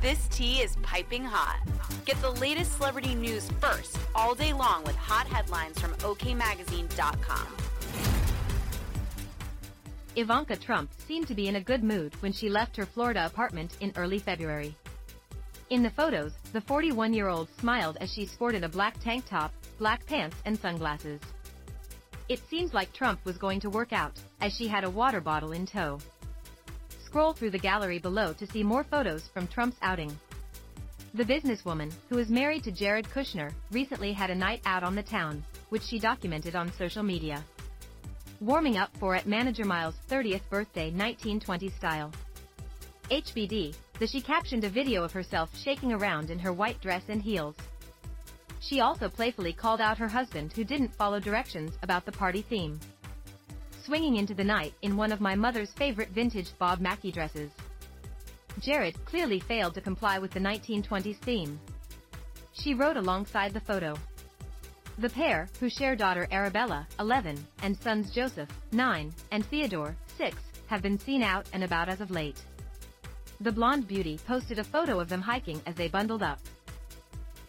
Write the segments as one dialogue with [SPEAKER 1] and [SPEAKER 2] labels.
[SPEAKER 1] This tea is piping hot. Get the latest celebrity news first all day long with hot headlines from OKMagazine.com.
[SPEAKER 2] Ivanka Trump seemed to be in a good mood when she left her Florida apartment in early February. In the photos, the 41-year-old smiled as she sported a black tank top, black pants and sunglasses. It seems like Trump was going to work out, as she had a water bottle in tow. Scroll through the gallery below to see more photos from Trump's outing. The businesswoman, who is married to Jared Kushner, recently had a night out on the town, which she documented on social media. Warming up for at manager Miles' 30th birthday 1920 style. HBD, the she captioned a video of herself shaking around in her white dress and heels. She also playfully called out her husband who didn't follow directions about the party theme swinging into the night in one of my mother's favorite vintage Bob Mackie dresses. Jared clearly failed to comply with the 1920s theme. She wrote alongside the photo. The pair, who share daughter Arabella, 11, and sons Joseph, 9, and Theodore, 6, have been seen out and about as of late. The blonde beauty posted a photo of them hiking as they bundled up.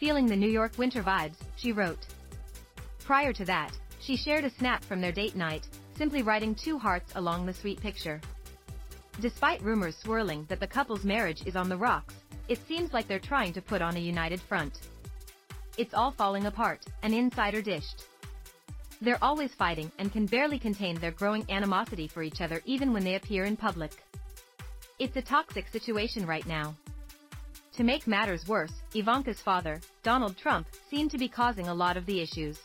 [SPEAKER 2] Feeling the New York winter vibes, she wrote. Prior to that, she shared a snap from their date night, simply writing two hearts along the sweet picture. Despite rumors swirling that the couple's marriage is on the rocks, it seems like they're trying to put on a united front. It's all falling apart, an insider dished. They're always fighting and can barely contain their growing animosity for each other even when they appear in public. It's a toxic situation right now. To make matters worse, Ivanka's father, Donald Trump, seemed to be causing a lot of the issues.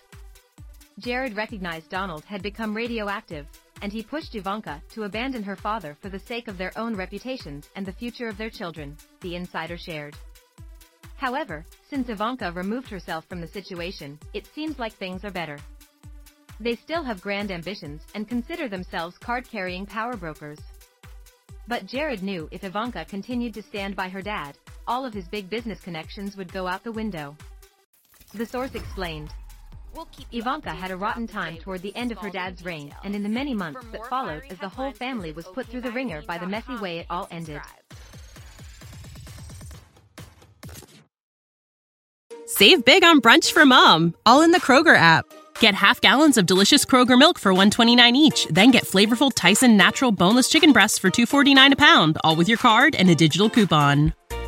[SPEAKER 2] Jared recognized Donald had become radioactive, and he pushed Ivanka to abandon her father for the sake of their own reputations and the future of their children, the insider shared. However, since Ivanka removed herself from the situation, it seems like things are better. They still have grand ambitions and consider themselves card-carrying power brokers. But Jared knew if Ivanka continued to stand by her dad, all of his big business connections would go out the window. The source explained. Ivanka had a rotten time toward the end of her dad's reign and in the many months that followed as the whole family was put through the ringer by the messy way it all ended.
[SPEAKER 3] Save big on brunch for mom, all in the Kroger app. Get half gallons of delicious Kroger milk for 129 each, then get flavorful Tyson natural boneless chicken breasts for 249 a pound, all with your card and a digital coupon.